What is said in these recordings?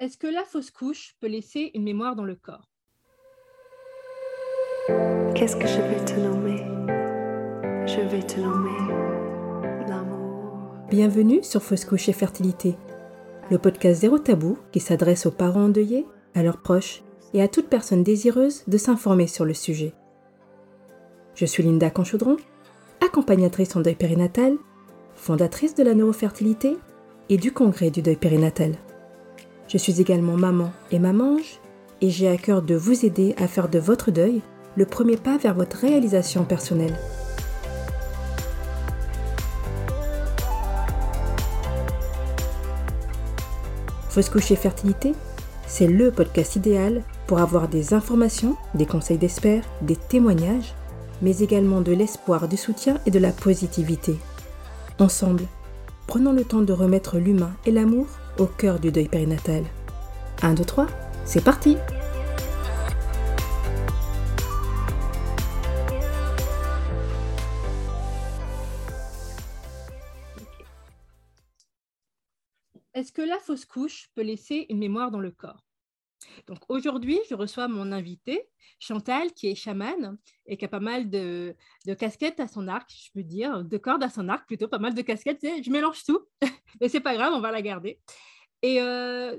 Est-ce que la fausse couche peut laisser une mémoire dans le corps? Qu'est-ce que je vais te nommer? Je vais te nommer l'amour. Bienvenue sur Fausse couche et fertilité, le podcast zéro tabou qui s'adresse aux parents endeuillés, à leurs proches et à toute personne désireuse de s'informer sur le sujet. Je suis Linda Conchaudron, accompagnatrice en deuil périnatal, fondatrice de la neurofertilité et du congrès du deuil périnatal. Je suis également maman et mamange et j'ai à cœur de vous aider à faire de votre deuil le premier pas vers votre réalisation personnelle. Fausse couche et fertilité, c'est le podcast idéal pour avoir des informations, des conseils d'experts, des témoignages, mais également de l'espoir, du soutien et de la positivité. Ensemble, prenons le temps de remettre l'humain et l'amour au cœur du deuil périnatal. 1, 2, 3, c'est parti Est-ce que la fausse couche peut laisser une mémoire dans le corps? Donc aujourd'hui, je reçois mon invité, Chantal, qui est chamane et qui a pas mal de, casquettes à son arc, je peux dire, de cordes à son arc plutôt, pas mal de casquettes. Je mélange tout, mais c'est pas grave, on va la garder. Et euh,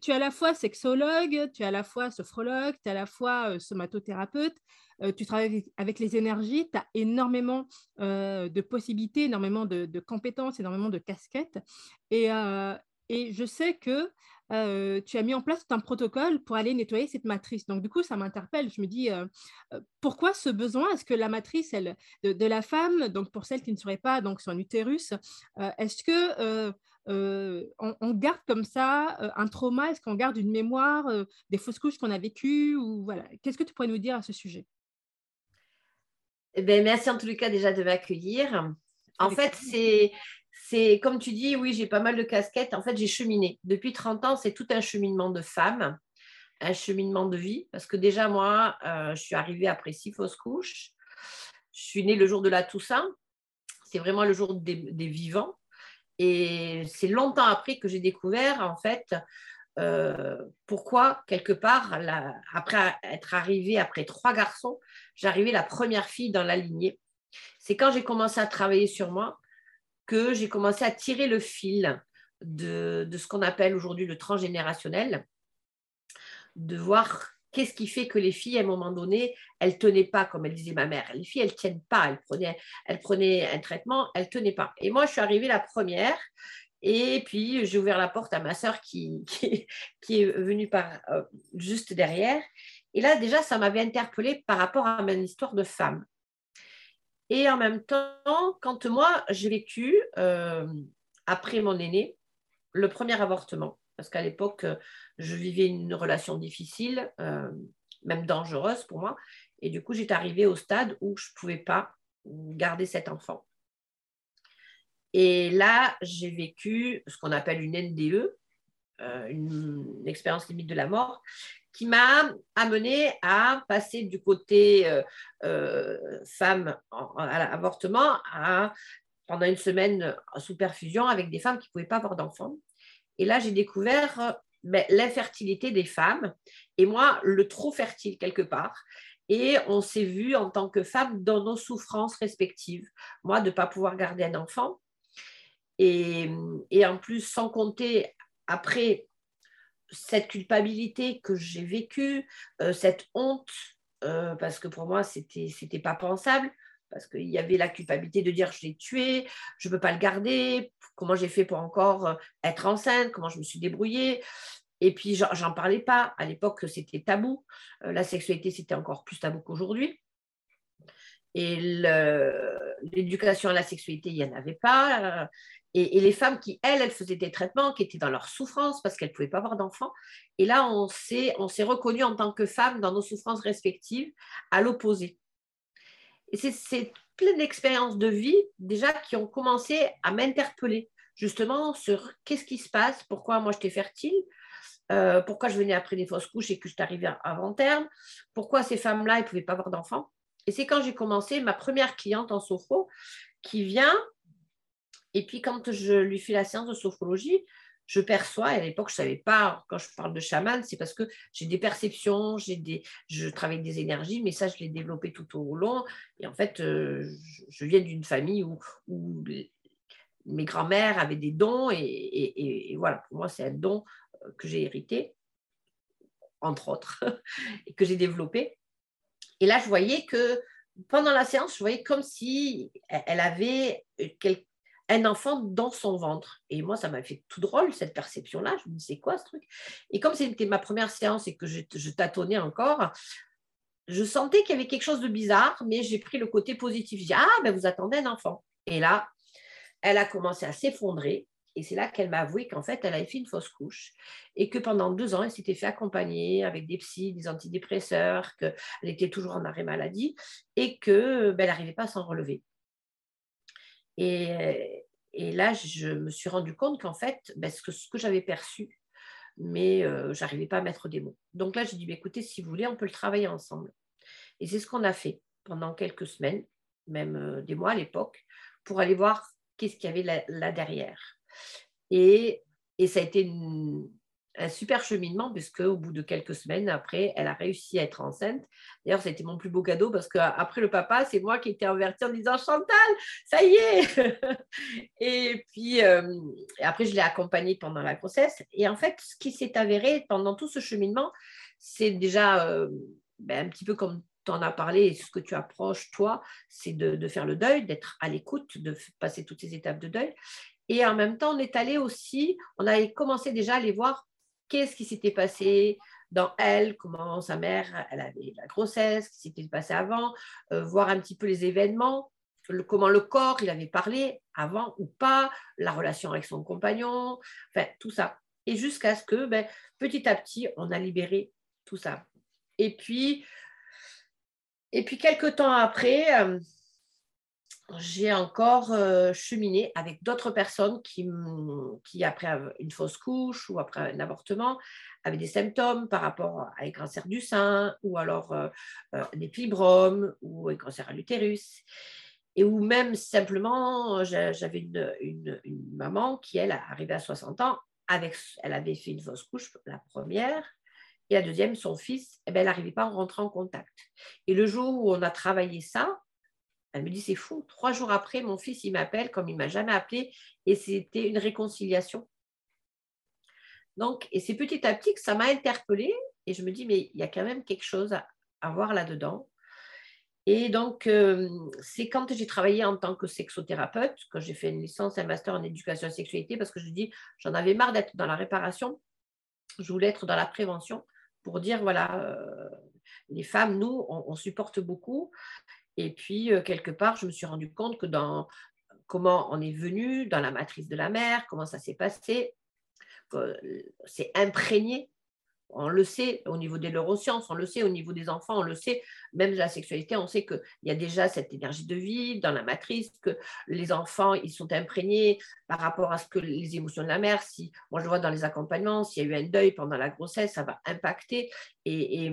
tu es à la fois sexologue, tu es à la fois sophrologue, tu es à la fois euh, somatothérapeute, euh, tu travailles avec, les énergies, tu as énormément de possibilités, énormément de, compétences, énormément de casquettes. Et, et je sais que euh, tu as mis en place un protocole pour aller nettoyer cette matrice. Donc, du coup, ça m'interpelle. Je me dis, euh, euh, pourquoi ce besoin? Est-ce que la matrice elle, de, la femme, donc pour celle qui ne serait pas donc son utérus, est-ce que on, garde comme ça un trauma? Est-ce qu'on garde une mémoire des fausses couches qu'on a vécues ou voilà Qu'est-ce que tu pourrais nous dire à ce sujet? Eh ben, merci en tous les cas déjà de m'accueillir. En fait, c'est c'est comme tu dis, oui, j'ai pas mal de casquettes. En fait, j'ai cheminé. Depuis 30 ans, c'est tout un cheminement de femme, un cheminement de vie. Parce que déjà, moi, euh, je suis arrivée après six fausses couches. Je suis née le jour de la Toussaint. C'est vraiment le jour des, vivants. Et c'est longtemps après que j'ai découvert, en fait, euh, pourquoi, quelque part, après être arrivée après trois garçons, j'arrivais la première fille dans la lignée. C'est quand j'ai commencé à travailler sur moi que j'ai commencé à tirer le fil de, ce qu'on appelle aujourd'hui le transgénérationnel, de voir qu'est-ce qui fait que les filles, à un moment donné, elles ne tenaient pas, comme elle disait ma mère. Les filles, elles ne tiennent pas. Elles prenaient, elles prenaient un traitement, elles ne tenaient pas. Et moi, je suis arrivée la première. Et puis, j'ai ouvert la porte à ma sœur qui, est venue euh, juste derrière. Et là, déjà, ça m'avait interpellée par rapport à mon histoire de femme. Et en même temps, quand moi, j'ai vécu, euh, après mon aîné, le premier avortement, parce qu'à l'époque, je vivais une relation difficile, euh, même dangereuse pour moi, et du coup, j'étais arrivée au stade où je ne pouvais pas garder cet enfant. Et là, j'ai vécu ce qu'on appelle une NDE, euh, une expérience limite de la mort, qui m'a amené à passer du côté euh, euh, femme à l'avortement pendant une semaine sous perfusion avec des femmes qui ne pouvaient pas avoir d'enfants. Et là, j'ai découvert ben, l'infertilité des femmes et moi, le trop fertile quelque part. Et on s'est vu en tant que femme dans nos souffrances respectives. Moi, de ne pas pouvoir garder un enfant. Et, et en plus, sans compter après cette culpabilité que j'ai vécue, euh, cette honte, euh, parce que pour moi, c'était n'était pas pensable, parce qu'il y avait la culpabilité de dire je l'ai tué, je ne peux pas le garder, comment j'ai fait pour encore euh, être enceinte, comment je me suis débrouillée. Et puis, j'en parlais pas. À l'époque, c'était tabou. la sexualité, c'était encore plus tabou qu'aujourd'hui. Et l'éducation à la sexualité, il n'y en avait pas. Et, les femmes qui, elles, elles faisaient des traitements, qui étaient dans leur souffrance parce qu'elles ne pouvaient pas avoir d'enfants. Et là, on s'est, on reconnues en tant que femmes dans nos souffrances respectives, à l'opposé. Et c'est, plein d'expériences de vie déjà qui ont commencé à m'interpeller justement sur qu'est-ce qui se passe, pourquoi moi j'étais fertile, euh, pourquoi je venais après des fausses couches et que je arrivée avant terme, pourquoi ces femmes-là, elles ne pouvaient pas avoir d'enfants. Et c'est quand j'ai commencé ma première cliente en sophro qui vient et puis, quand je lui fais la séance de sophrologie, je perçois, à l'époque, je ne savais pas, quand je parle de chaman, c'est parce que j'ai des perceptions, j'ai des, je travaille des énergies, mais ça, je l'ai développé tout au long. Et en fait, euh, je, viens d'une famille où, mes grands-mères avaient des dons, et, voilà, pour moi, c'est un don euh, que j'ai hérité, entre autres, et que j'ai développé. Et là, je voyais que pendant la séance, je voyais comme si elle avait quelque un enfant dans son ventre. Et moi, ça m'a fait tout drôle, cette perception-là. Je me dis, c'est quoi ce truc? Et comme c'était ma première séance et que je, tâtonnais encore, je sentais qu'il y avait quelque chose de bizarre, mais j'ai pris le côté positif. J'ai dit, ah, ben vous attendez un enfant. Et là, elle a commencé à s'effondrer. Et c'est là qu'elle m'a avoué qu'en fait, elle avait fait une fausse couche et que pendant deux ans, elle s'était fait accompagner avec des psys, des antidépresseurs, qu'elle était toujours en arrêt maladie et qu'elle ben, n'arrivait pas à s'en relever. Et, là, je me suis rendu compte qu'en fait, ben, ce que, j'avais perçu, mais euh, je n'arrivais pas à mettre des mots. Donc là, j'ai dit, ben, écoutez, si vous voulez, on peut le travailler ensemble. Et c'est ce qu'on a fait pendant quelques semaines, même euh, des mois à l'époque, pour aller voir qu'est-ce qu'il y avait là, derrière. Et, et, ça a été une, un super cheminement, puisque au bout de quelques semaines après, elle a réussi à être enceinte. D'ailleurs, été mon plus beau cadeau parce qu'après le papa, c'est moi qui étais avertie en disant Chantal, ça y est Et puis, euh, après, je l'ai accompagnée pendant la grossesse. Et en fait, ce qui s'est avéré pendant tout ce cheminement, c'est déjà euh, ben, un petit peu comme tu en as parlé et ce que tu approches, toi, c'est de, de, faire le deuil, d'être à l'écoute, de passer toutes ces étapes de deuil. Et en même temps, on est allé aussi, on a commencé déjà à aller voir qu'est-ce qui s'était passé dans elle, comment sa mère, elle avait la grossesse, ce qui s'était passé avant, euh, voir un petit peu les événements, comment le corps, il avait parlé avant ou pas, la relation avec son compagnon, enfin tout ça. Et jusqu'à ce que, ben, petit à petit, on a libéré tout ça. Et puis, et puis quelques temps après, euh, j'ai encore euh, cheminé avec d'autres personnes qui, qui, après une fausse couche ou après un avortement, avaient des symptômes par rapport à un cancer du sein ou alors euh, euh, des fibromes ou un cancer à l'utérus. Et ou même simplement, j'avais une, maman qui, elle, arrivée à 60 ans, avec, elle avait fait une fausse couche, la première, et la deuxième, son fils, eh ben, elle n'arrivait pas à rentrer en contact. Et le jour où on a travaillé ça, elle me dit, c'est fou. Trois jours après, mon fils, il m'appelle comme il m'a jamais appelé et c'était une réconciliation. Donc, et c'est petit à petit que ça m'a interpellée et je me dis, mais il y a quand même quelque chose à, voir là-dedans. Et donc, euh, c'est quand j'ai travaillé en tant que sexothérapeute, que j'ai fait une licence, un master en éducation et sexualité, parce que je dis, j'en avais marre d'être dans la réparation, je voulais être dans la prévention pour dire, voilà, euh, les femmes, nous, on supporte beaucoup et puis, euh, quelque part, je me suis rendu compte que dans comment on est venu, dans la matrice de la mère, comment ça s'est passé, c'est imprégné. On le sait au niveau des neurosciences, on le sait au niveau des enfants, on le sait, même de la sexualité, on sait qu'il y a déjà cette énergie de vie dans la matrice, que les enfants, ils sont imprégnés par rapport à ce que les émotions de la mère, si, moi je vois dans les accompagnements, s'il y a eu un deuil pendant la grossesse, ça va impacter. Et,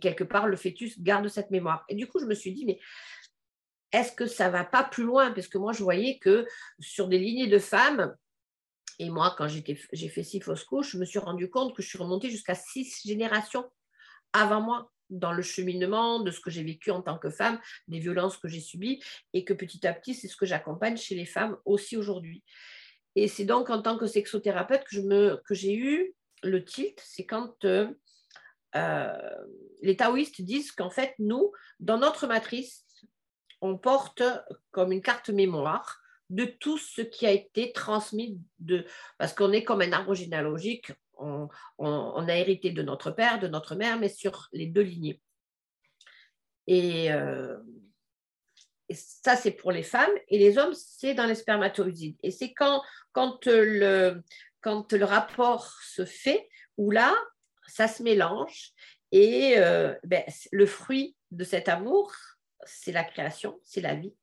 quelque part, le fœtus garde cette mémoire. Et du coup, je me suis dit, mais est-ce que ça va pas plus loin? Parce que moi, je voyais que sur des lignées de femmes, et moi, quand j'ai fait six fausses couches, je me suis rendu compte que je suis remontée jusqu'à six générations avant moi dans le cheminement de ce que j'ai vécu en tant que femme, des violences que j'ai subies, et que petit à petit, c'est ce que j'accompagne chez les femmes aussi aujourd'hui. Et c'est donc en tant que sexothérapeute que, j'ai eu le titre, c'est quand euh, euh, les taoïstes disent qu'en fait, nous, dans notre matrice, on porte comme une carte mémoire de tout ce qui a été transmis de parce qu'on est comme un arbre généalogique, on, a hérité de notre père, de notre mère, mais sur les deux lignées. Et, euh, ça, c'est pour les femmes, et les hommes, c'est dans les spermatozoïdes. Et c'est quand, quand, le, quand le rapport se fait, où là, ça se mélange, et euh, ben, le fruit de cet amour, c'est la création, c'est la vie,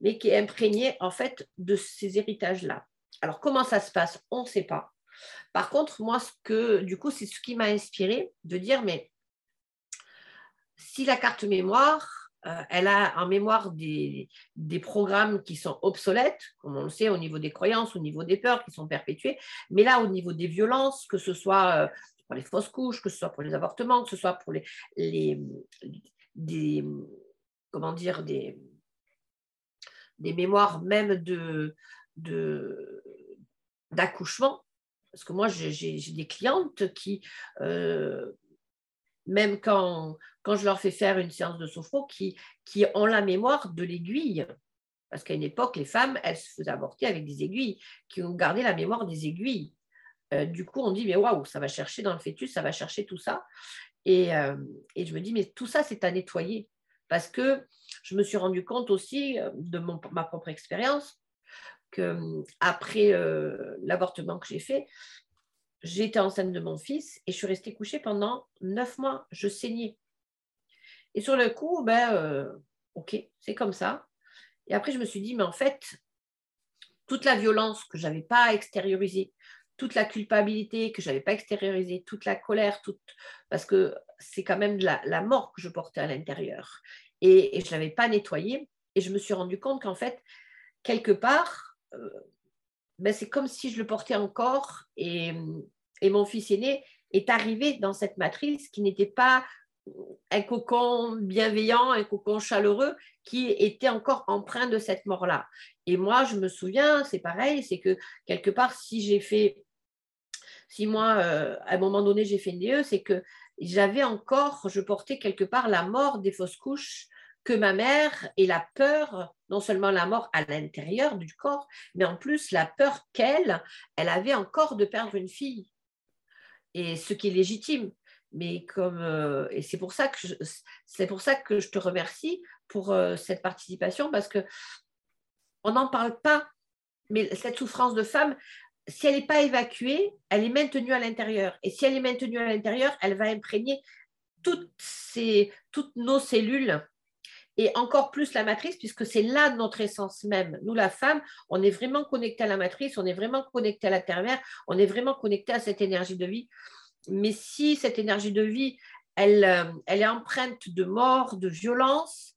mais qui est imprégnée en fait de ces héritages-là. Alors comment ça se passe? On ne sait pas. Par contre, moi, ce que, du coup, c'est ce qui m'a inspiré de dire, mais si la carte mémoire, euh, elle a en mémoire des, programmes qui sont obsolètes, comme on le sait, au niveau des croyances, au niveau des peurs qui sont perpétuées. Mais là, au niveau des violences, que ce soit euh, pour les fausses couches, que ce soit pour les avortements, que ce soit pour les, les des, comment dire, des, des mémoires même de, d'accouchement. Parce que moi, j'ai, des clientes qui, euh, même quand, je leur fais faire une séance de sophro, qui, qui ont la mémoire de l'aiguille. Parce qu'à une époque, les femmes, elles se faisaient avorter avec des aiguilles, qui ont gardé la mémoire des aiguilles. Euh, du coup, on dit, mais waouh, ça va chercher dans le fœtus, ça va chercher tout ça. Et, euh, et je me dis, mais tout ça, c'est à nettoyer. Parce que je me suis rendu compte aussi euh, de mon, ma propre expérience que après l'avortement que j'ai fait, J'étais enceinte de mon fils et je suis restée couchée pendant neuf mois. Je saignais. Et sur le coup, ben, euh, ok, c'est comme ça. Et après, je me suis dit, mais en fait, toute la violence que je n'avais pas extériorisée, toute la culpabilité que je n'avais pas extériorisée, toute la colère, toute... parce que c'est quand même la, mort que je portais à l'intérieur. Et, je ne l'avais pas nettoyée. Et je me suis rendu compte qu'en fait, quelque part, euh, ben, c'est comme si je le portais encore et, et, mon fils aîné est arrivé dans cette matrice qui n'était pas un cocon bienveillant, un cocon chaleureux qui était encore empreint de cette mort-là. Et moi, je me souviens, c'est pareil, c'est que quelque part, si j'ai fait, si moi, euh, à un moment donné, j'ai fait une DE, c'est que j'avais encore, je portais quelque part la mort des fausses couches que ma mère et la peur, non seulement la mort à l'intérieur du corps, mais en plus la peur qu'elle, elle avait encore de perdre une fille. Et ce qui est légitime. Mais comme euh, et c'est pour ça que je, te remercie pour euh, cette participation parce que on n'en parle pas. Mais cette souffrance de femme, si elle n'est pas évacuée, elle est maintenue à l'intérieur. Et si elle est maintenue à l'intérieur, elle va imprégner toutes, nos cellules et encore plus la matrice, puisque c'est là notre essence même. Nous, la femme, on est vraiment connecté à la matrice, on est vraiment connecté à la terre-mère, on est vraiment connecté à cette énergie de vie. Mais si cette énergie de vie, elle, euh, elle est empreinte de mort, de violence,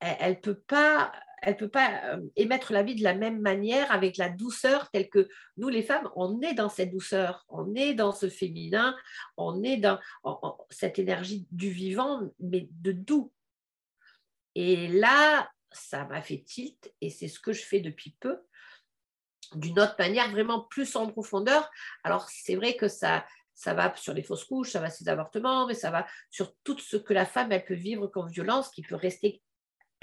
elle ne peut pas elle peut pas euh, émettre la vie de la même manière avec la douceur telle que nous les femmes, on est dans cette douceur, on est dans ce féminin, on est dans cette énergie du vivant, mais de doux, et là, ça m'a fait tilt et c'est ce que je fais depuis peu, d'une autre manière, vraiment plus en profondeur. Alors, c'est vrai que ça, ça va sur les fausses couches, ça va sur les avortements, mais ça va sur tout ce que la femme, elle peut vivre comme violence, qui peut rester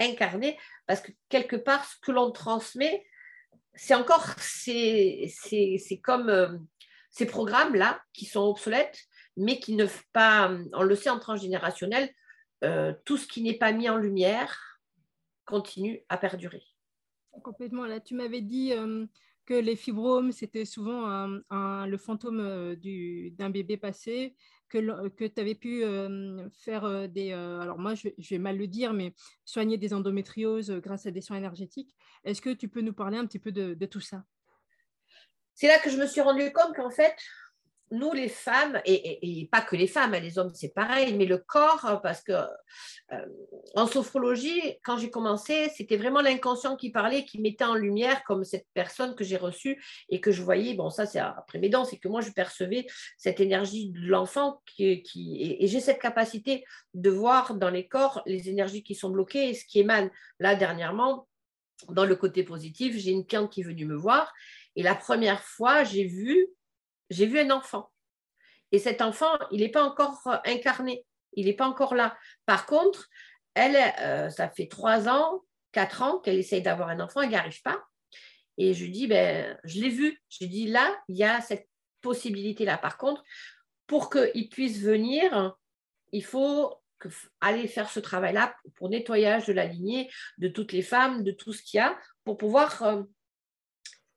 incarné, parce que quelque part, ce que l'on transmet, c'est encore, c'est comme euh, ces programmes-là qui sont obsolètes, mais qui ne pas, on le sait en transgénérationnel, euh, tout ce qui n'est pas mis en lumière continue à perdurer. Complètement. Là, tu m'avais dit euh, que les fibromes, c'était souvent le fantôme d'un bébé passé, que, tu avais pu faire des... alors moi, je, vais mal le dire, mais soigner des endométrioses grâce à des soins énergétiques. Est-ce que tu peux nous parler un petit peu de tout ça? C'est là que je me suis rendu compte qu'en fait, nous, les femmes, et, pas que les femmes, hein, les hommes, c'est pareil, mais le corps, parce que euh, en sophrologie, quand j'ai commencé, c'était vraiment l'inconscient qui parlait, qui mettait en lumière comme cette personne que j'ai reçue et que je voyais, bon, ça c'est après mes dents, c'est que moi je percevais cette énergie de l'enfant qui, et, j'ai cette capacité de voir dans les corps les énergies qui sont bloquées et ce qui émane. Là, dernièrement, dans le côté positif, j'ai une cliente qui est venue me voir et la première fois, j'ai vu j'ai vu un enfant. Et cet enfant, il n'est pas encore euh, incarné, il n'est pas encore là. Par contre, elle, euh, ça fait trois ans, quatre ans qu'elle essaye d'avoir un enfant, elle n'y arrive pas. Et je lui dis, ben, je l'ai vu. Je lui dis, là, il y a cette possibilité-là. Par contre, pour qu'il puisse venir, il faut aller faire ce travail-là pour nettoyage de la lignée, de toutes les femmes, de tout ce qu'il y a, pour pouvoir, euh,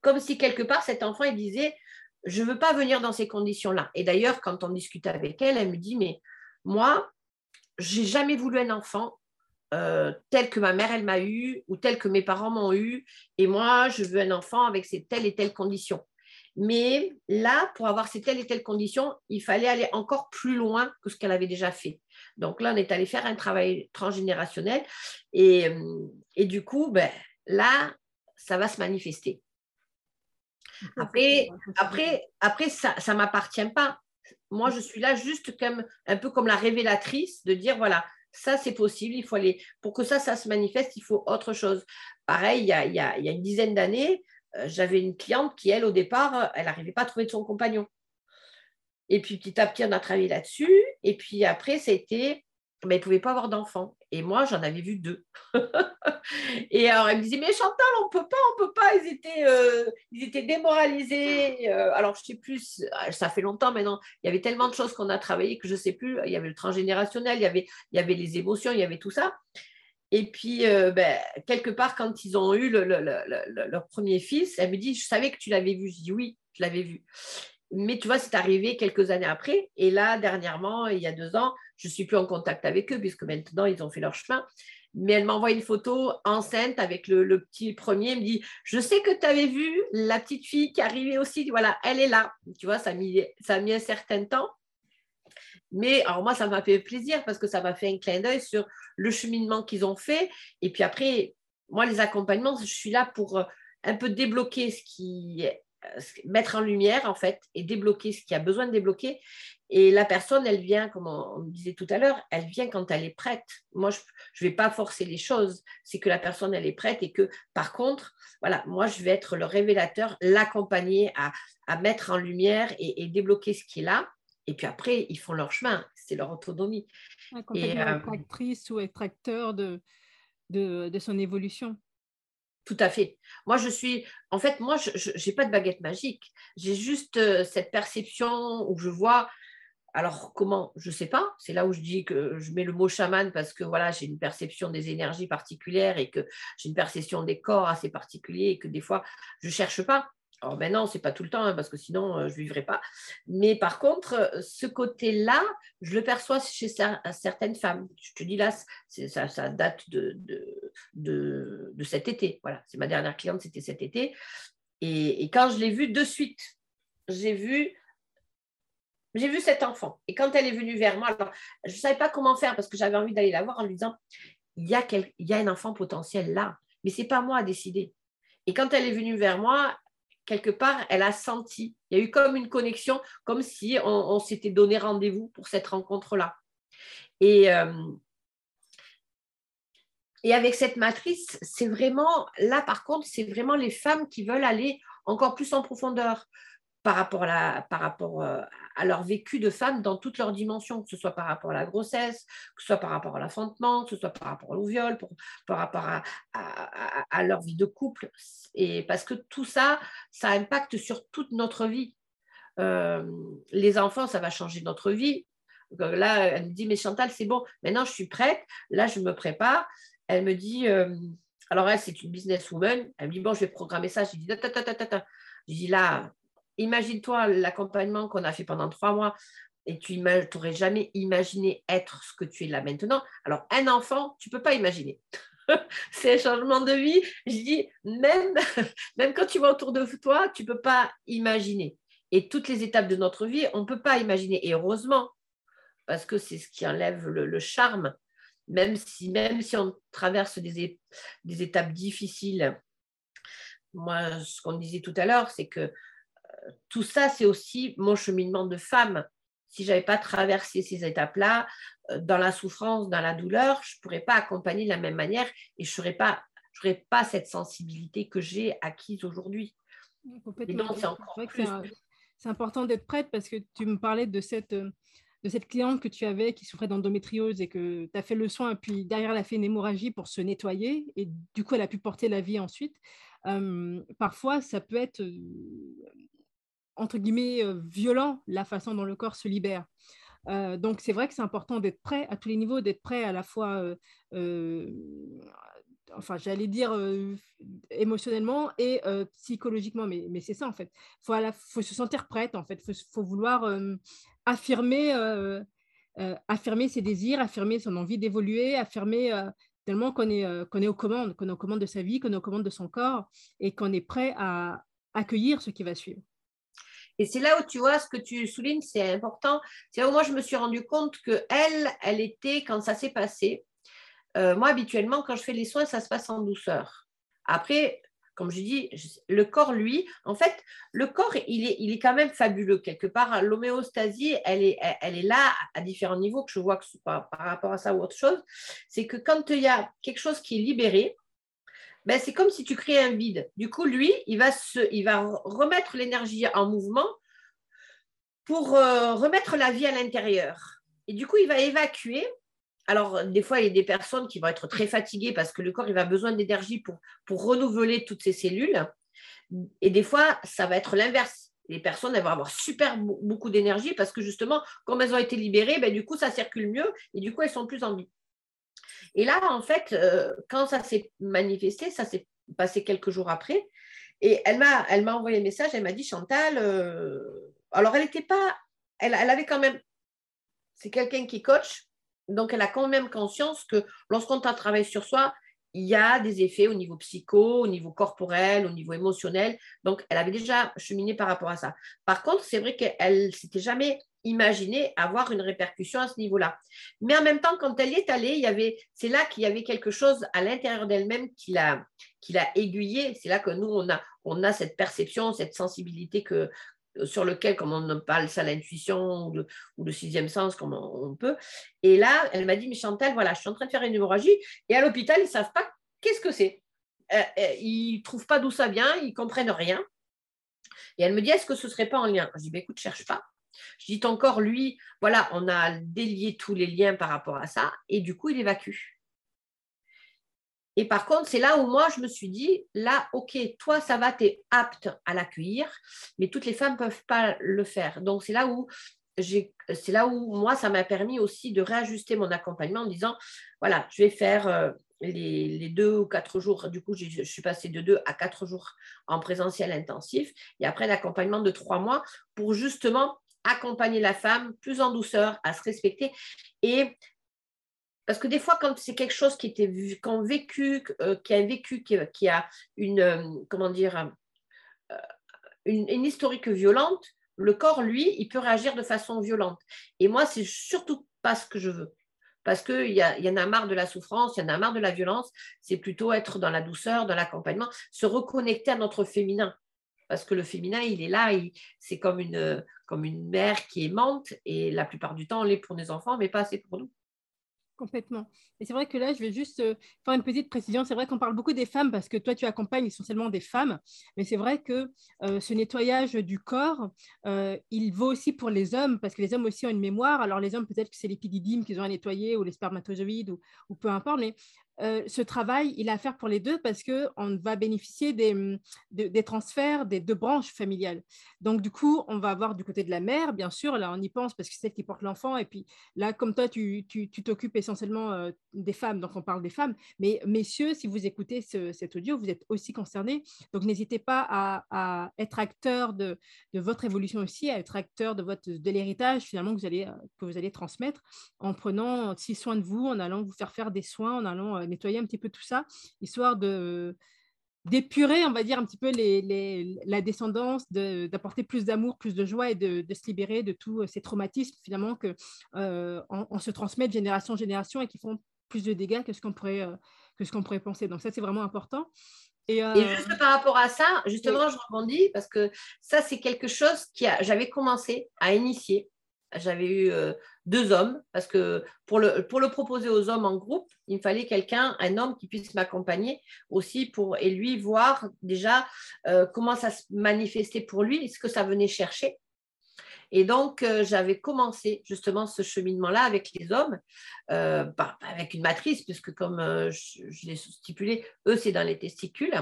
comme si quelque part cet enfant, il disait, je ne veux pas venir dans ces conditions-là. Et d'ailleurs, quand on discute avec elle, elle me dit, mais moi, j'ai jamais voulu un enfant euh, tel que ma mère, elle m'a eu, ou tel que mes parents m'ont eu, et moi, je veux un enfant avec ces telles et telles conditions. Mais là, pour avoir ces telles et telles conditions, il fallait aller encore plus loin que ce qu'elle avait déjà fait. Donc là, on est allé faire un travail transgénérationnel. Et, du coup, ben, là, ça va se manifester. Après, après, après ça ne m'appartient pas. Moi, je suis là juste comme un peu comme la révélatrice de dire voilà, ça c'est possible, il faut aller. Pour que ça, ça se manifeste, il faut autre chose. Pareil, il y a, il y a, il y a une dizaine d'années, euh, j'avais une cliente qui, elle, au départ, elle n'arrivait pas à trouver de son compagnon. Et puis petit à petit, on a travaillé là-dessus. Et puis après, ça a été mais elle ne pouvait pas avoir d'enfants. Et moi, j'en avais vu deux. et alors, elle me disait, mais Chantal, on ne peut pas, on ne peut pas. Ils étaient, euh, ils étaient démoralisés. Euh, alors, je ne sais plus, ça fait longtemps maintenant. Il y avait tellement de choses qu'on a travaillé que je ne sais plus. Il y avait le transgénérationnel, il y avait, il y avait les émotions, il y avait tout ça. Et puis, euh, ben, quelque part, quand ils ont eu leur premier fils, elle me dit, je savais que tu l'avais vu. Je dis, oui, je l'avais vu. Mais tu vois, c'est arrivé quelques années après. Et là, dernièrement, il y a deux ans, je ne suis plus en contact avec eux puisque maintenant, ils ont fait leur chemin. Mais elle m'envoie une photo enceinte avec le, petit premier. Elle me dit Je sais que tu avais vu la petite fille qui arrivait aussi. Voilà, elle est là. Tu vois, ça a mis, un certain temps. Mais alors moi, ça m'a fait plaisir parce que ça m'a fait un clin d'œil sur le cheminement qu'ils ont fait. Et puis après, moi, les accompagnements, je suis là pour euh, un peu débloquer ce qui euh, mettre en lumière en fait et débloquer ce qui a besoin de débloquer. Et la personne, elle vient, comme on, disait tout à l'heure, elle vient quand elle est prête. Moi, je ne vais pas forcer les choses. C'est que la personne, elle est prête et que, par contre, voilà, moi, je vais être le révélateur, l'accompagner à, mettre en lumière et, débloquer ce qui est là. Et puis après, ils font leur chemin. C'est leur autonomie. et, euh, ou extracteur de, de, de son évolution. Tout à fait. Moi, je suis, en fait, moi, je n'ai pas de baguette magique. J'ai juste euh, cette perception où je vois, alors comment, je ne sais pas. C'est là où je dis que je mets le mot chaman parce que voilà, j'ai une perception des énergies particulières et que j'ai une perception des corps assez particuliers et que des fois, je ne cherche pas. Alors maintenant, ce n'est pas tout le temps, hein, parce que sinon, euh, je ne vivrais pas. Mais par contre, euh, ce côté-là, je le perçois chez certaines femmes. Je te dis là, ça, date de, de, cet été. Voilà, c'est ma dernière cliente, c'était cet été. Et, quand je l'ai vue de suite, j'ai vu j'ai vu cet enfant. Et quand elle est venue vers moi, je ne savais pas comment faire parce que j'avais envie d'aller la voir en lui disant, il y, a il y a un enfant potentiel là, mais ce n'est pas moi à décider. Et quand elle est venue vers moi, quelque part, elle a senti, il y a eu comme une connexion, comme si on, s'était donné rendez-vous pour cette rencontre-là. Et, euh, et avec cette matrice, c'est vraiment, là par contre, c'est vraiment les femmes qui veulent aller encore plus en profondeur par rapport, à, par rapport euh, à leur vécu de femme dans toutes leurs dimensions, que ce soit par rapport à la grossesse, que ce soit par rapport à l'enfantement, que ce soit par rapport au viol, par rapport à, à, leur vie de couple. Et parce que tout ça, ça impacte sur toute notre vie. Euh, les enfants, ça va changer notre vie. Là, elle me dit, mais Chantal, c'est bon, maintenant je suis prête, là je me prépare. Elle me dit, euh, alors elle, c'est une businesswoman, elle me dit, bon, je vais programmer ça. Je dis, ta, ta, ta, Je dis, là, imagine-toi l'accompagnement qu'on a fait pendant trois mois et tu n'aurais jamais imaginé être ce que tu es là maintenant. Alors, un enfant, tu ne peux pas imaginer. c'est un changement de vie. Je dis, même, même quand tu vas autour de toi, tu ne peux pas imaginer. Et toutes les étapes de notre vie, on ne peut pas imaginer. Heureusement, parce que c'est ce qui enlève le, charme, même si, même si on traverse des, des étapes difficiles. Moi, ce qu'on disait tout à l'heure, c'est que tout ça, c'est aussi mon cheminement de femme. Si je n'avais pas traversé ces étapes-là, euh, dans la souffrance, dans la douleur, je ne pourrais pas accompagner de la même manière et je n'aurais pas, pas cette sensibilité que j'ai acquise aujourd'hui. c'est important d'être prête parce que tu me parlais de cette, de cette cliente que tu avais qui souffrait d'endométriose et que tu as fait le soin, puis derrière, elle a fait une hémorragie pour se nettoyer et du coup, elle a pu porter la vie ensuite. parfois, ça peut être entre guillemets, euh, violent la façon dont le corps se libère. Euh, donc c'est vrai que c'est important d'être prêt à tous les niveaux, d'être prêt à la fois, euh, enfin j'allais dire émotionnellement et psychologiquement, mais, mais c'est ça en fait. Il faut, se sentir prête en fait, il faut, vouloir affirmer, affirmer ses désirs, affirmer son envie d'évoluer, affirmer tellement qu'on est, qu'on est aux commandes, qu'on est aux commandes de sa vie, qu'on est aux commandes de son corps et qu'on est prêt à accueillir ce qui va suivre. Et c'est là où tu vois ce que tu soulignes, c'est important. C'est là où moi je me suis rendu compte que elle, elle était quand ça s'est passé. euh, moi habituellement quand je fais les soins, ça se passe en douceur. Après, comme je dis, le corps, lui, en fait, le corps, il est, il est quand même fabuleux. Quelque part, l'homéostasie, elle est, elle, est là à différents niveaux, que je vois par rapport à ça ou autre chose. C'est que quand il y a quelque chose qui est libéré, ben, c'est comme si tu créais un vide. Du coup, lui, il va, remettre l'énergie en mouvement pour euh, remettre la vie à l'intérieur. Et du coup, il va évacuer. Alors, des fois, il y a des personnes qui vont être très fatiguées parce que le corps, il va besoin d'énergie pour, renouveler toutes ces cellules. Et des fois, ça va être l'inverse. Les personnes, elles vont avoir super be- beaucoup d'énergie parce que justement, comme elles ont été libérées, ben, du coup, ça circule mieux et du coup, elles sont plus en vie. Et là, en fait, euh, quand ça s'est manifesté, ça s'est passé quelques jours après. Et elle m'a, envoyé un message, elle m'a dit Chantal, euh, alors elle n'était pas, elle, elle avait quand même, c'est quelqu'un qui coach, donc elle a quand même conscience que lorsqu'on travaille sur soi, il y a des effets au niveau psycho, au niveau corporel, au niveau émotionnel. Donc elle avait déjà cheminé par rapport à ça. Par contre, c'est vrai qu'elle ne s'était jamais imaginé avoir une répercussion à ce niveau-là. Mais en même temps, quand elle y est allée, c'est là qu'il y avait quelque chose à l'intérieur d'elle-même qui l'a, aiguillée. C'est là que nous, on a, cette perception, cette sensibilité que, sur lequel, comme on parle ça, l'intuition ou le, sixième sens, comme on, peut. Et là, elle m'a dit, mais Chantal, voilà, je suis en train de faire une hémorragie. Et à l'hôpital, ils ne savent pas qu'est-ce que c'est. Euh, euh, ils ne trouvent pas d'où ça vient, ils ne comprennent rien. Et elle me dit, est-ce que ce ne serait pas en lien? Je dis, écoute, cherche pas. Je dis, ton corps, lui, voilà, on a délié tous les liens par rapport à ça, et du coup, il évacue. Et par contre, c'est là où moi, je me suis dit, là, ok, toi, ça va, tu es apte à l'accueillir, mais toutes les femmes ne peuvent pas le faire. Donc, c'est là où c'est là où moi, ça m'a permis aussi de réajuster mon accompagnement en disant, voilà, je vais faire euh, les, deux ou quatre jours. Du coup, je suis passée de deux à quatre jours en présentiel intensif, et après l'accompagnement de trois mois pour justement accompagner la femme plus en douceur, à se respecter et parce que des fois, quand c'est quelque chose qui était vécu, euh, qui a vécu, qui, a une, euh, comment dire, euh, une, historique violente, le corps, lui, il peut réagir de façon violente. Et moi, c'est surtout pas ce que je veux. Parce qu'il y, y en a marre de la souffrance, il y en a marre de la violence. C'est plutôt être dans la douceur, dans l'accompagnement, se reconnecter à notre féminin. Parce que le féminin, il est là, c'est comme une, comme une mère qui aimante. Et la plupart du temps, on l'est pour nos enfants, mais pas assez pour nous. Complètement. Et c'est vrai que là, je vais juste euh, faire une petite précision. C'est vrai qu'on parle beaucoup des femmes parce que toi, tu accompagnes essentiellement des femmes. Mais c'est vrai que euh, ce nettoyage du corps, euh, il vaut aussi pour les hommes parce que les hommes aussi ont une mémoire. Alors, les hommes, peut-être que c'est l'épididyme qu'ils ont à nettoyer ou les spermatozoïdes ou, ou peu importe. Mais euh, ce travail, il est à faire pour les deux parce qu'on va bénéficier des, de- des transferts des deux branches familiales. Donc, du coup, on va avoir du côté de la mère, bien sûr, là, on y pense parce que c'est celle qui porte l'enfant. Et puis, là, comme toi, tu t'occupes essentiellement euh, des femmes, donc on parle des femmes. Mais messieurs, si vous écoutez ce- cet audio, vous êtes aussi concernés. Donc, n'hésitez pas à, à être acteur de, de votre évolution aussi, à être acteur de, de l'héritage finalement que vous, allez, euh, que vous allez transmettre en prenant si soin de vous, en allant vous faire faire des soins, en allant nettoyer un petit peu tout ça, histoire de d'épurer, on va dire, un petit peu les, les- la descendance, de- d'apporter plus d'amour, plus de joie et de, de se libérer de tous euh, ces traumatismes finalement que euh, on, on se transmet de génération en génération et qui font plus de dégâts que ce qu'on pourrait, euh, que ce qu'on pourrait penser. Donc ça, c'est vraiment important. Et, euh, Et juste par rapport à ça, justement, je rebondis parce que ça, c'est quelque chose qui a, j'avais commencé à initier. J'avais eu euh, deux hommes parce que pour le, pour le proposer aux hommes en groupe, il me fallait quelqu'un, un homme qui puisse m'accompagner aussi pour et lui voir déjà euh, comment ça se manifestait pour lui, ce que ça venait chercher. Et donc, euh, j'avais commencé justement ce cheminement-là avec les hommes, pas avec une matrice, puisque comme je, l'ai stipulé, eux, c'est dans les testicules,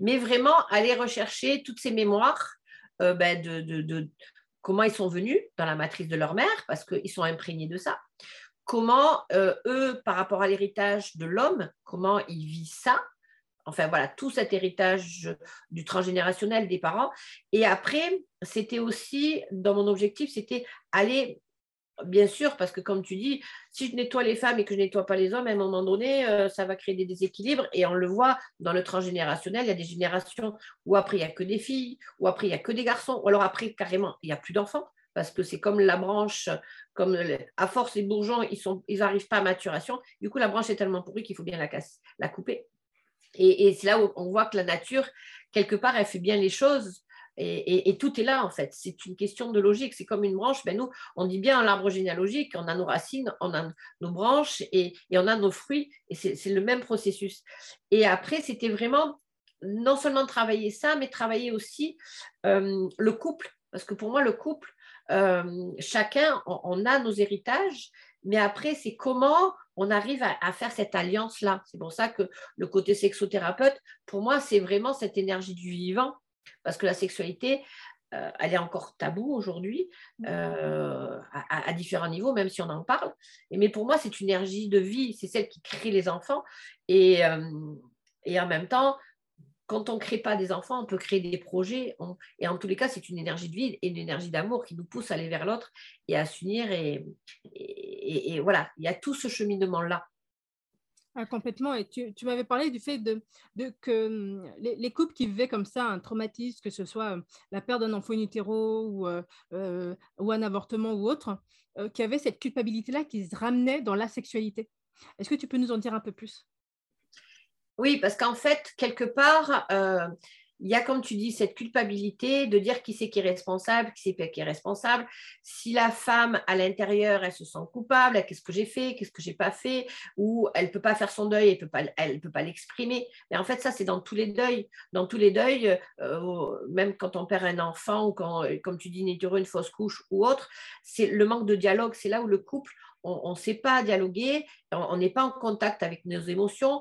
mais vraiment aller rechercher toutes ces mémoires ben, de comment ils sont venus dans la matrice de leur mère, parce qu'ils sont imprégnés de ça. Comment euh, eux, par rapport à l'héritage de l'homme, comment ils vivent ça. Enfin voilà, tout cet héritage du transgénérationnel des parents. Et après, c'était aussi, dans mon objectif, c'était aller Bien sûr, parce que comme tu dis, si je nettoie les femmes et que je nettoie pas les hommes, à un moment donné, euh, ça va créer des déséquilibres. Et on le voit dans le transgénérationnel, il y a des générations où après, il n'y a que des filles, ou après, il n'y a que des garçons, ou alors après, carrément, il n'y a plus d'enfants. Parce que c'est comme la branche, comme à force, les bourgeons, ils n'arrivent pas à maturation. Du coup, la branche est tellement pourrie qu'il faut bien la couper. Et, et c'est là où on voit que la nature, quelque part, elle fait bien les choses et, tout est là, en fait. C'est une question de logique. C'est comme une branche. Ben, nous, on dit bien l'arbre généalogique, on a nos racines, on a nos branches et, on a nos fruits. Et c'est le même processus. Et après, c'était vraiment non seulement travailler ça, mais travailler aussi euh, le couple. Parce que pour moi, le couple, euh, chacun, on, a nos héritages, mais après, c'est comment on arrive à, à faire cette alliance-là. C'est pour ça que le côté sexothérapeute, pour moi, c'est vraiment cette énergie du vivant parce que la sexualité, euh, elle est encore tabou aujourd'hui euh, à, différents niveaux, même si on en parle. mais pour moi, c'est une énergie de vie, c'est celle qui crée les enfants. Et, euh, en même temps, quand on ne crée pas des enfants, on peut créer des projets. et en tous les cas, c'est une énergie de vie et une énergie d'amour qui nous pousse à aller vers l'autre et à s'unir. et, voilà, il y a tout ce cheminement-là. Ah, complètement. Et tu, m'avais parlé du fait de, que hum, les, couples qui vivaient comme ça un traumatisme, que ce soit hum, la perte d'un enfant in utero ou, euh, euh, ou un avortement ou autre, euh, qui avaient cette culpabilité-là qui se ramenait dans la sexualité. Est-ce que tu peux nous en dire un peu plus? Oui, parce qu'en fait, quelque part, il y a, comme tu dis, cette culpabilité de dire qui c'est qui est responsable, qui c'est qui est responsable. Si la femme, à l'intérieur, elle se sent coupable, qu'est-ce que j'ai fait, qu'est-ce que j'ai pas fait, ou elle ne peut pas faire son deuil, elle ne peut pas, l'exprimer. Mais en fait, ça, c'est dans tous les deuils. Dans tous les deuils, euh, même quand on perd un enfant, ou quand, comme tu dis, une une fausse couche ou autre, c'est le manque de dialogue. C'est là où le couple, on ne sait pas dialoguer, on n'est pas en contact avec nos émotions.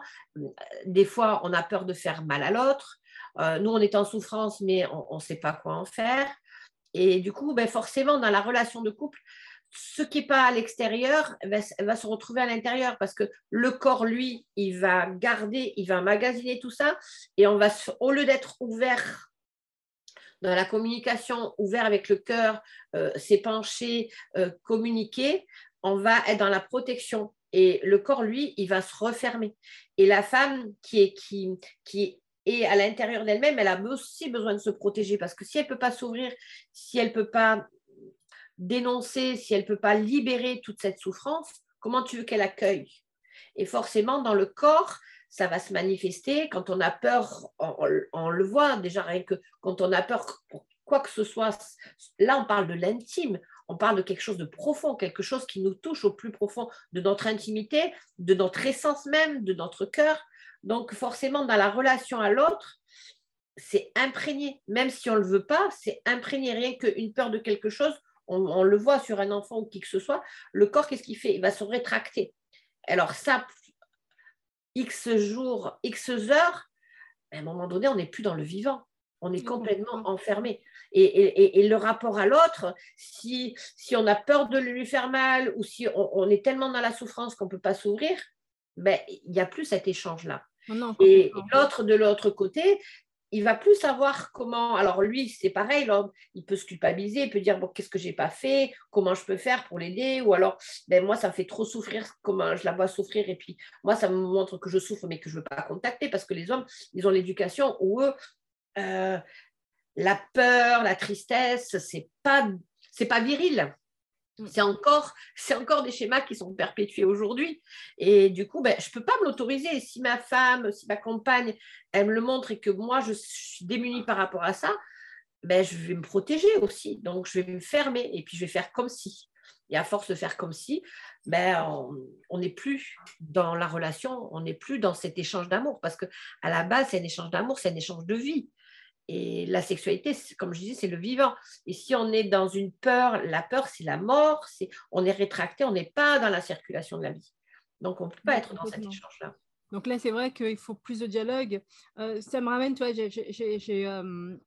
Des fois, on a peur de faire mal à l'autre. Euh, nous, on est en souffrance, mais on ne sait pas quoi en faire. Et du coup, ben, forcément, dans la relation de couple, ce qui n'est pas à l'extérieur va, se retrouver à l'intérieur parce que le corps, lui, il va garder, il va magasiner tout ça et on va, au lieu d'être ouvert dans la communication, ouvert avec le cœur, euh, s'épancher, euh, communiquer, on va être dans la protection. Et le corps, lui, il va se refermer. Et la femme qui est, qui, qui et à l'intérieur d'elle-même, elle a aussi besoin de se protéger parce que si elle ne peut pas s'ouvrir, si elle ne peut pas dénoncer, si elle ne peut pas libérer toute cette souffrance, comment tu veux qu'elle accueille? Et forcément, dans le corps, ça va se manifester. Quand on a peur, on, le voit déjà, rien que quand on a peur pour quoi que ce soit, là on parle de l'intime, on parle de quelque chose de profond, quelque chose qui nous touche au plus profond de notre intimité, de notre essence même, de notre cœur. Donc forcément, dans la relation à l'autre, c'est imprégné, même si on ne le veut pas, c'est imprégné. Rien qu'une peur de quelque chose, on, le voit sur un enfant ou qui que ce soit, le corps, qu'est-ce qu'il fait? Il va se rétracter. Alors ça, X jours, X heures, à un moment donné, on n'est plus dans le vivant. On est complètement enfermé. Et, le rapport à l'autre, si, si on a peur de lui faire mal ou si on, est tellement dans la souffrance qu'on ne peut pas s'ouvrir, ben, il n'y a plus cet échange-là. Et l'autre, de l'autre côté, il va plus savoir comment. Alors lui, c'est pareil, il peut se culpabiliser, il peut dire bon, qu'est-ce que j'ai pas fait, comment je peux faire pour l'aider, ou alors ben moi ça me fait trop souffrir, comment je la vois souffrir, et puis moi ça me montre que je souffre mais que je veux pas contacter parce que les hommes, ils ont l'éducation où eux, euh, la peur, la tristesse, c'est pas c'est pas viril. Mm. C'est encore, des schémas qui sont perpétués aujourd'hui. Et du coup, ben, je ne peux pas me l'autoriser. Si ma femme, si ma compagne, elle me le montre et que moi, je suis démunie par rapport à ça, ben, je vais me protéger aussi. Donc, je vais me fermer et puis je vais faire comme si. Et à force de faire comme si, ben, on n'est plus dans la relation, on n'est plus dans cet échange d'amour. Parce qu'à la base, c'est un échange d'amour, c'est un échange de vie. Et la sexualité, comme je disais, c'est le vivant. Et si on est dans une peur, la peur, c'est la mort, c'est, on est rétracté, on n'est pas dans la circulation de la vie. Donc, on ne peut pas être dans cet échange-là. Donc là, c'est vrai qu'il faut plus de dialogue. Euh, ça me ramène, tu vois, j'ai euh,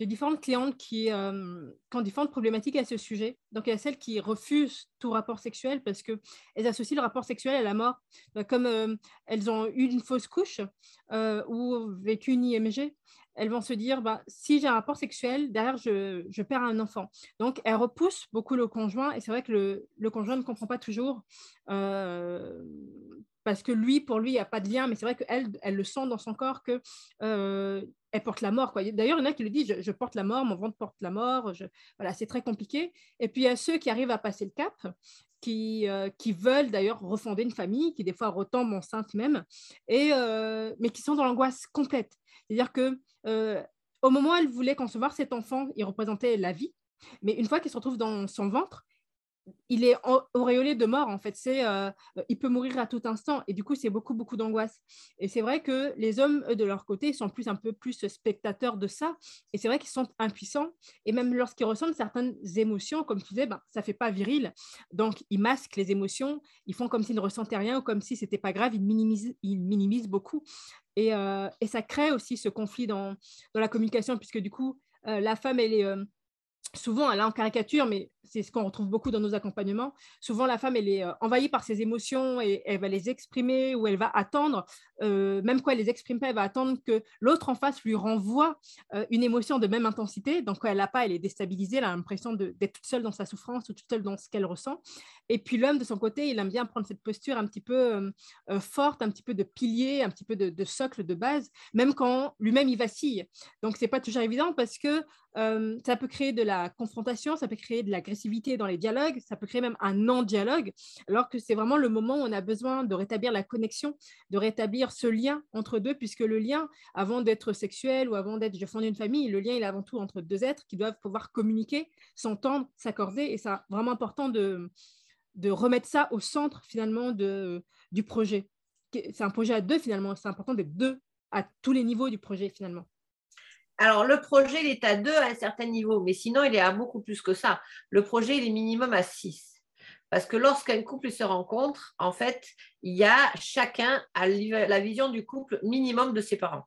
différentes clientes qui, euh, qui, ont différentes problématiques à ce sujet. Donc, il y a celles qui refusent tout rapport sexuel parce qu'elles associent le rapport sexuel à la mort. Comme elles ont eu une fausse couche ou vécu une IMG, elles vont se dire, bah, si j'ai un rapport sexuel, derrière, je, perds un enfant. Donc, elles repoussent beaucoup le conjoint, et c'est vrai que le, conjoint ne comprend pas toujours, euh, parce que lui, pour lui, il n'y a pas de lien, mais c'est vrai qu'elle, elle le sent dans son corps que euh, elle porte la mort. D'ailleurs, il y en a qui le disent, je, porte la mort, mon ventre porte la mort, voilà, c'est très compliqué. Et puis, il y a ceux qui arrivent à passer le cap, qui, euh, qui veulent d'ailleurs refonder une famille, qui des fois retombent enceintes même, et, mais qui sont dans l'angoisse complète. C'est-à-dire que euh, au moment où elle voulait concevoir cet enfant, il représentait la vie. Mais une fois qu'il se retrouve dans son ventre, il est auréolé de mort en fait. C'est, euh, il peut mourir à tout instant et du coup c'est beaucoup beaucoup d'angoisse. Et c'est vrai que les hommes de leur côté sont plus un peu plus spectateurs de ça. Et c'est vrai qu'ils sont impuissants et même lorsqu'ils ressentent certaines émotions, comme tu disais, ben, ça fait pas viril. Donc ils masquent les émotions, ils font comme s'ils ne ressentaient rien ou comme si c'était pas grave. Ils minimisent, ils minimisent beaucoup. Euh, et, ça crée aussi ce conflit dans, dans la communication, puisque du coup, euh, la femme, elle est souvent, est en caricature, mais c'est ce qu'on retrouve beaucoup dans nos accompagnements. Souvent, la femme, elle est euh, envahie par ses émotions et elle va les exprimer ou elle va attendre, euh, même quand elle les exprime pas, elle va attendre que l'autre en face lui renvoie euh, une émotion de même intensité. Donc, quand elle l'a pas, elle est déstabilisée, elle a l'impression d'être toute seule dans sa souffrance ou toute seule dans ce qu'elle ressent. Et puis, l'homme, de son côté, il aime bien prendre cette posture un petit peu forte, un petit peu de pilier, un petit peu de, socle de base, même quand lui-même, il vacille. Donc, c'est pas toujours évident parce que ça peut créer de la confrontation, ça peut créer de l'agressivité dans les dialogues, ça peut créer même un non-dialogue, alors que c'est vraiment le moment où on a besoin de rétablir la connexion, de rétablir ce lien entre deux, puisque le lien, avant d'être sexuel ou avant d'être je fonde une famille, le lien il est avant tout entre deux êtres qui doivent pouvoir communiquer, s'entendre, s'accorder, et c'est vraiment important de, remettre ça au centre finalement du projet. C'est un projet à deux finalement, c'est important d'être deux à tous les niveaux du projet finalement. Alors, le projet, il est à 2 à un certain niveau, mais sinon, il est à beaucoup plus que ça. Le projet, il est minimum à 6. Parce que lorsqu'un couple se rencontre, en fait, il y a chacun à la vision du couple minimum de ses parents.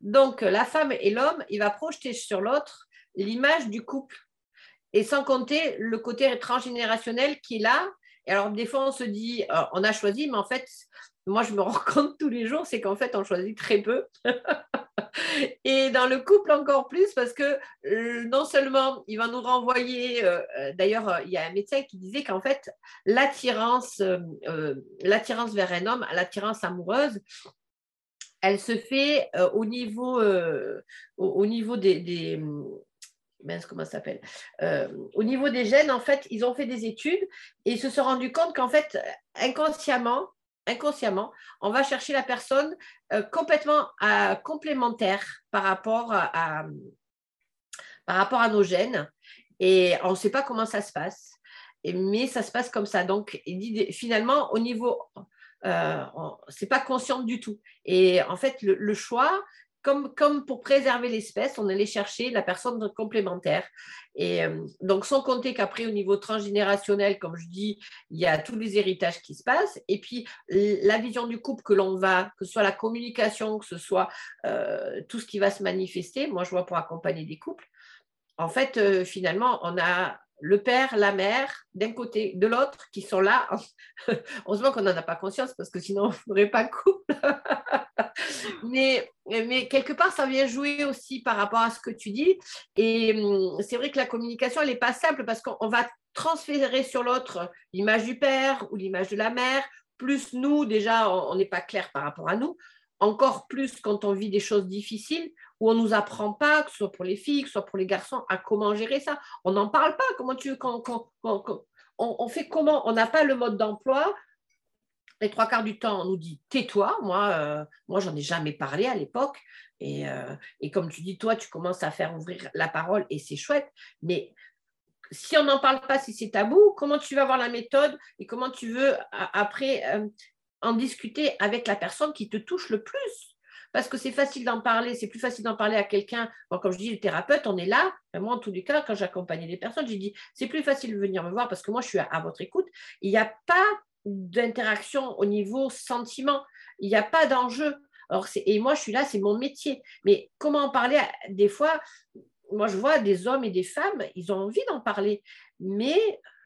Donc, la femme et l'homme, il va projeter sur l'autre l'image du couple. Et sans compter le côté transgénérationnel qui est là. Et alors, des fois, on se dit, euh, on a choisi, mais en fait, moi, je me rends compte tous les jours, c'est qu'en fait, on choisit très peu. et dans le couple encore plus, parce que euh, non seulement il va nous renvoyer, euh, euh, d'ailleurs, il y a un médecin qui disait qu'en fait, l'attirance, vers un homme, l'attirance amoureuse, elle se fait au niveau, au, niveau des, comment s'appelle Au niveau des gènes, en fait, ils ont fait des études et ils se sont rendus compte qu'en fait, inconsciemment, inconsciemment, on va chercher la personne euh, complètement euh, complémentaire par rapport à, nos gènes. Et on ne sait pas comment ça se passe, mais ça se passe comme ça. Donc, finalement, au niveau, euh, c'est pas conscient du tout. Et en fait, le choix, comme, pour préserver l'espèce, on allait chercher la personne complémentaire. Et euh, donc, sans compter qu'après, au niveau transgénérationnel, comme je dis, il y a tous les héritages qui se passent. Et puis, la vision du couple que l'on va, que ce soit la communication, que ce soit euh, tout ce qui va se manifester, moi, je vois pour accompagner des couples, en fait, euh, finalement, on a le père, la mère, d'un côté, de l'autre, qui sont là. Heureusement qu'on n'en a pas conscience, parce que sinon, on ne ferait pas couple. mais, mais quelque part, ça vient jouer aussi par rapport à ce que tu dis. Et hum, c'est vrai que la communication, elle n'est pas simple, parce qu'on va transférer sur l'autre l'image du père ou l'image de la mère, plus nous, déjà, on n'est pas clair par rapport à nous encore plus quand on vit des choses difficiles où on ne nous apprend pas, que ce soit pour les filles, que ce soit pour les garçons, à comment gérer ça. On n'en parle pas. Comment tu quand, quand, on, fait comment? On n'a pas le mode d'emploi. Les trois quarts du temps, on nous dit tais-toi. Moi, euh, moi, j'en ai jamais parlé à l'époque. Et, euh, comme tu dis, toi, tu commences à faire ouvrir la parole et c'est chouette. Mais si on n'en parle pas, si c'est tabou, comment tu vas voir la méthode et comment tu veux après euh, en discuter avec la personne qui te touche le plus? Parce que c'est facile d'en parler, c'est plus facile d'en parler à quelqu'un. comme je dis, le thérapeute, on est là. moi, en tous les cas, quand j'accompagnais des personnes, j'ai dit, c'est plus facile de venir me voir parce que moi, je suis à, votre écoute. Il n'y a pas d'interaction au niveau sentiment. Il n'y a pas d'enjeu. et moi, je suis là, c'est mon métier. Mais comment en parler Des fois, moi, je vois des hommes et des femmes, ils ont envie d'en parler. Mais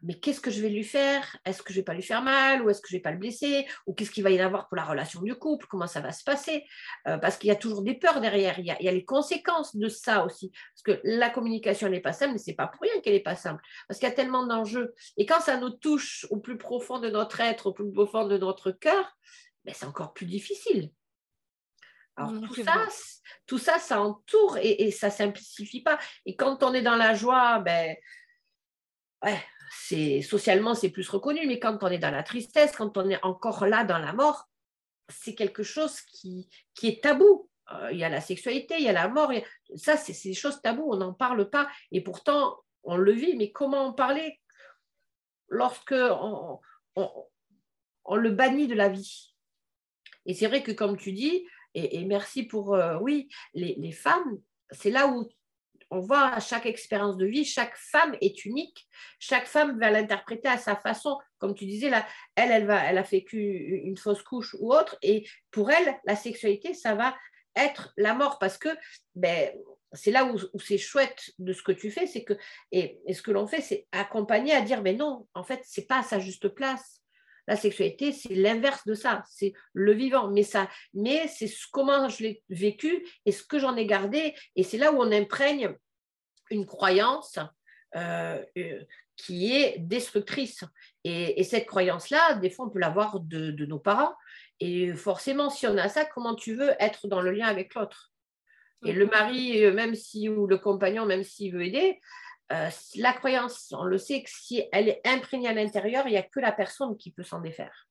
mais qu'est-ce que je vais lui faire? Est-ce que je vais pas lui faire mal? Ou est-ce que je vais pas le blesser? Ou qu'est-ce qu'il va y avoir pour la relation du couple? Comment ça va se passer? Euh, Parce qu'il y a toujours des peurs derrière. Il y, a, il y, a, les conséquences de ça aussi. Parce que la communication n'est pas simple, mais c'est pas pour rien qu'elle n'est pas simple. Parce qu'il y a tellement d'enjeux. Et quand ça nous touche au plus profond de notre être, au plus profond de notre cœur, ben c'est encore plus difficile. Alors, tout, ça, tout ça, ça entoure et, et ça ne simplifie pas. Et quand on est dans la joie, ben, ouais, c'est socialement c'est plus reconnu, mais quand on est dans la tristesse, quand on est encore là dans la mort, c'est quelque chose qui, qui est tabou. Euh, il y a la sexualité, il y a la mort, ça c'est des choses tabous, on n'en parle pas, et pourtant on le vit, mais comment en parler lorsque on, on, le bannit de la vie? Et c'est vrai que comme tu dis, et, merci pour, euh, oui, les, les femmes, c'est là où on voit à chaque expérience de vie, chaque femme est unique, chaque femme va l'interpréter à sa façon. Comme tu disais, là, elle, elle, va, elle a vécu une fausse couche ou autre, et pour elle, la sexualité, ça va être la mort parce que ben, c'est là où, c'est chouette de ce que tu fais, c'est que, et, ce que l'on fait, c'est accompagner à dire, mais non, en fait, c'est pas à sa juste place. La sexualité, c'est l'inverse de ça, c'est le vivant. Mais ça, mais c'est comment je l'ai vécu et ce que j'en ai gardé. Et c'est là où on imprègne une croyance euh, euh, qui est destructrice. Et, cette croyance-là, des fois, on peut l'avoir de, de, nos parents. Et forcément, si on a ça, comment tu veux être dans le lien avec l'autre? Et le mari, euh, même si, ou le compagnon, même s'il veut aider, la croyance, on le sait que si elle est imprégnée à l'intérieur, il n'y a que la personne qui peut s'en défaire.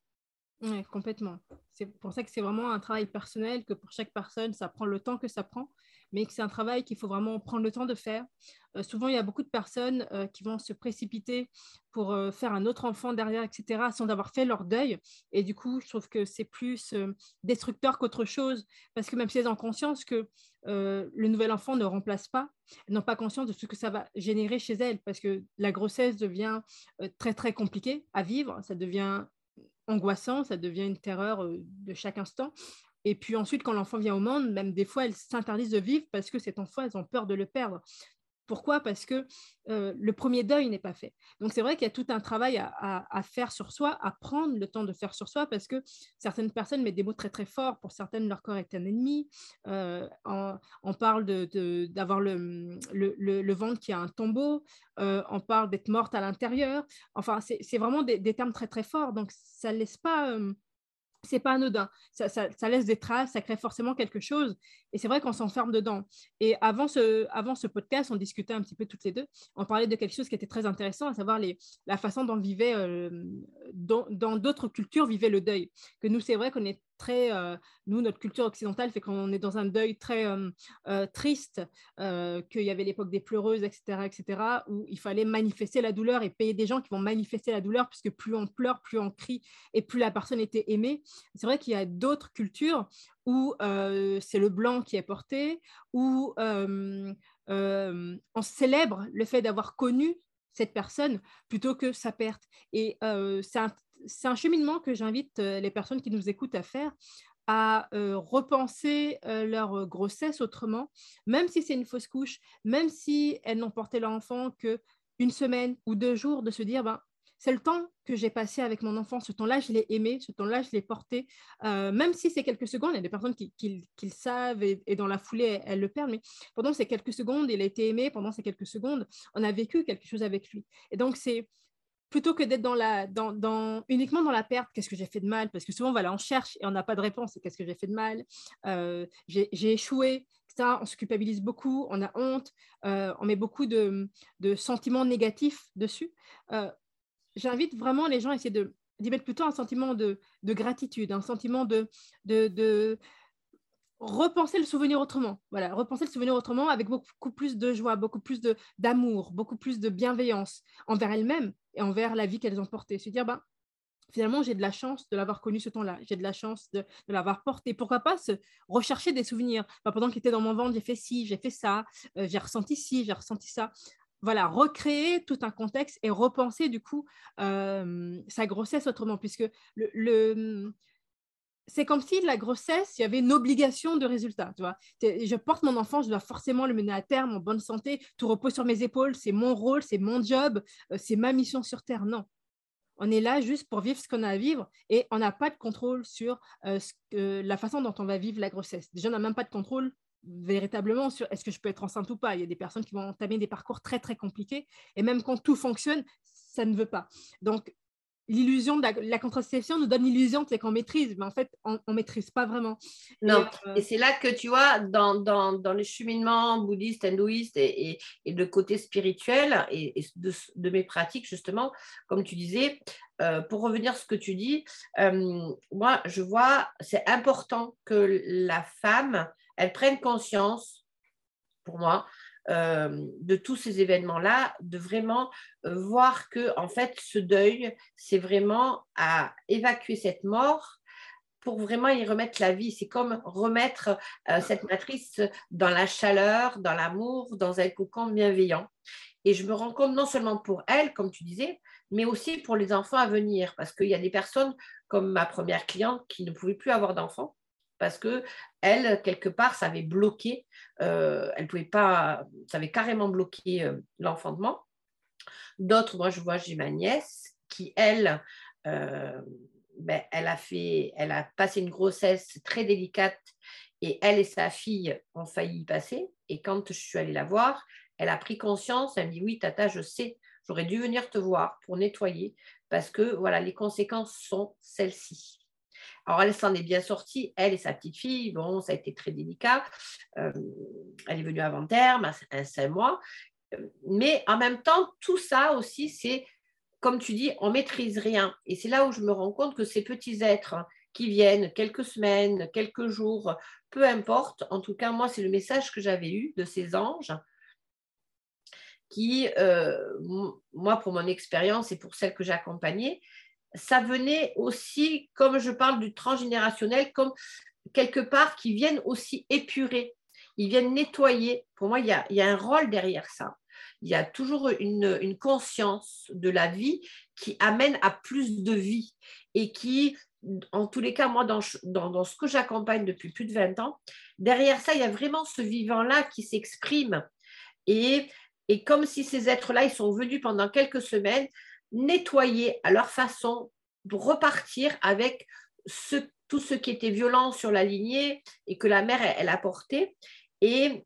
Oui, complètement. C'est pour ça que c'est vraiment un travail personnel, que pour chaque personne, ça prend le temps que ça prend mais que c'est un travail qu'il faut vraiment prendre le temps de faire. Euh, souvent, il y a beaucoup de personnes euh, qui vont se précipiter pour euh, faire un autre enfant derrière, etc., sans avoir fait leur deuil. Et du coup, je trouve que c'est plus destructeur qu'autre chose, parce que même si elles ont conscience que le nouvel enfant ne remplace pas, elles n'ont pas conscience de ce que ça va générer chez elles, parce que la grossesse devient très, très compliquée à vivre, ça devient angoissant, ça devient une terreur de chaque instant. Et puis ensuite, quand l'enfant vient au monde, même des fois, elles s'interdisent de vivre parce que cet enfant, elles ont peur de le perdre. Pourquoi? Parce que euh, le premier deuil n'est pas fait. Donc c'est vrai qu'il y a tout un travail à, faire sur soi, à prendre le temps de faire sur soi, parce que certaines personnes mettent des mots très très forts. Pour certaines, leur corps est un ennemi. Euh, on, parle d'avoir le, ventre qui a un tombeau. Euh, on parle d'être morte à l'intérieur. Enfin, c'est vraiment des, des, termes très très forts. Donc ça ne laisse pas c'est pas anodin. Ça, ça, laisse des traces, ça crée forcément quelque chose. Et c'est vrai qu'on s'enferme dedans. Et avant ce, avant ce podcast, on discutait un petit peu toutes les deux. On parlait de quelque chose qui était très intéressant, à savoir les, la façon dont vivait, euh, dans d'autres cultures vivait le deuil. Que nous, c'est vrai qu'on est très, euh, nous, notre culture occidentale fait qu'on est dans un deuil très euh, triste, qu'il y avait l'époque des pleureuses, etc., etc., où il fallait manifester la douleur et payer des gens qui vont manifester la douleur, puisque plus on pleure, plus on crie et plus la personne était aimée. C'est vrai qu'il y a d'autres cultures où c'est le blanc qui est porté, où on célèbre le fait d'avoir connu cette personne plutôt que sa perte. Et c'est un, un, cheminement que j'invite les personnes qui nous écoutent à faire à repenser leur grossesse autrement, même si c'est une fausse couche, même si elles n'ont porté leur enfant que une semaine ou deux jours, de se dire, ben, c'est le temps que j'ai passé avec mon enfant. Ce temps-là, je l'ai aimé, ce temps-là, je l'ai porté. Euh, même si c'est quelques secondes, il y a des personnes qui, le savent et, dans la foulée, elles, le perdent. Mais pendant ces quelques secondes, il a été aimé. Pendant ces quelques secondes, on a vécu quelque chose avec lui. Et donc, c'est plutôt que d'être dans la, dans, uniquement dans la perte, qu'est-ce que j'ai fait de mal? Parce que souvent, on cherche et on n'a pas de réponse. Qu'est-ce que j'ai fait de mal? Euh, J'ai échoué. Ça, on se culpabilise beaucoup, on a honte, euh, on met beaucoup de, de sentiments négatifs dessus j'invite vraiment les gens à essayer de d'y mettre plutôt un sentiment de, gratitude, un sentiment de, de, repenser le souvenir autrement. Voilà, repenser le souvenir autrement avec beaucoup plus de joie, beaucoup plus d'amour, beaucoup plus de bienveillance envers elles-mêmes et envers la vie qu'elles ont portée. Se dire, ben, finalement, j'ai de la chance de l'avoir connu ce temps-là, j'ai de la chance de, l'avoir porté. Pourquoi pas se rechercher des souvenirs? Ben, Pendant qu'il était dans mon ventre, j'ai fait ci, j'ai fait ça, euh, j'ai ressenti ci, j'ai ressenti ça voilà, recréer tout un contexte et repenser du coup sa grossesse autrement, puisque le, c'est comme si la grossesse, il y avait une obligation de résultat. Tu vois je porte mon enfant, je dois forcément le mener à terme en bonne santé, tout repose sur mes épaules, c'est mon rôle, c'est mon job, euh, c'est ma mission sur Terre. Non. On est là juste pour vivre ce qu'on a à vivre et on n'a pas de contrôle sur euh, la façon dont on va vivre la grossesse. Déjà, on n'a même pas de contrôle véritablement sur est-ce que je peux être enceinte ou pas. Il y a des personnes qui vont entamer des parcours très, très compliqués et même quand tout fonctionne, ça ne veut pas. Donc, l'illusion de la, contraception nous donne l'illusion qu'on maîtrise, mais en fait, on ne maîtrise pas vraiment. Non, euh, et, c'est là que tu vois, dans, dans, dans les cheminements bouddhistes, hindouistes et, et, et le côté spirituel et, de, de, mes pratiques, justement, comme tu disais, euh, pour revenir à ce que tu dis, euh, moi, je vois, c'est important que la femme, elle prenne conscience, pour moi, euh, de tous ces événements-là, de vraiment euh, voir que en fait ce deuil, c'est vraiment à évacuer cette mort pour vraiment y remettre la vie. C'est comme remettre euh, cette matrice dans la chaleur, dans l'amour, dans un cocon bienveillant. Et je me rends compte non seulement pour elle, comme tu disais, mais aussi pour les enfants à venir, parce qu'il y a des personnes comme ma première cliente qui ne pouvaient plus avoir d'enfants parce que elle, quelque part, ça avait bloqué, euh, elle pouvait pas, ça avait carrément bloqué euh, l'enfantement. D'autres, moi je vois, j'ai ma nièce qui, elle, euh, ben, elle, a fait, elle a passé une grossesse très délicate et elle et sa fille ont failli y passer. Et quand je suis allée la voir, elle a pris conscience, elle me dit oui, tata, je sais, j'aurais dû venir te voir pour nettoyer parce que voilà, les conséquences sont celles-ci. Alors, elle s'en est bien sortie, elle et sa petite fille. Bon, ça a été très délicat. Euh, elle est venue avant terme, un cinq mois. Mais en même temps, tout ça aussi, c'est, comme tu dis, on maîtrise rien. Et c'est là où je me rends compte que ces petits êtres qui viennent quelques semaines, quelques jours, peu importe. En tout cas, moi, c'est le message que j'avais eu de ces anges qui, euh, moi, pour mon expérience et pour celle que j'ai accompagnée, ça venait aussi, comme je parle du transgénérationnel, comme quelque part qui viennent aussi épurer, ils viennent nettoyer. Pour moi, il y a, un rôle derrière ça. Il y a toujours une, conscience de la vie qui amène à plus de vie et qui, en tous les cas, moi, dans, ce que j'accompagne depuis plus de 20 ans, derrière ça, il y a vraiment ce vivant-là qui s'exprime. Et, et comme si ces êtres-là, ils sont venus pendant quelques semaines, nettoyer à leur façon repartir avec tout ce qui était violent sur la lignée et que la mère, elle, a porté et,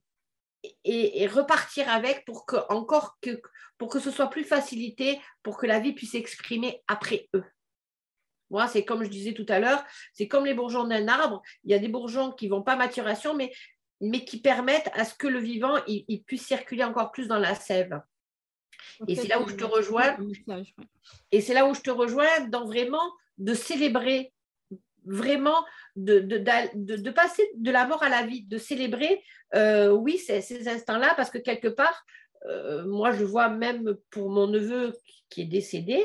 repartir avec pour que, encore pour que ce soit plus facilité, pour que la vie puisse s'exprimer après eux. Moi, c'est comme je disais tout à l'heure, c'est comme les bourgeons d'un arbre. Il y a des bourgeons qui vont pas maturation, mais, qui permettent à ce que le vivant puisse circuler encore plus dans la sève. Et c'est là où je te rejoins. Et c'est là où je te rejoins dans vraiment de célébrer, vraiment de, de, passer de la mort à la vie, de célébrer, euh, oui, ces, ces instants-là, parce que quelque part, euh, moi, je vois même pour mon neveu qui est décédé,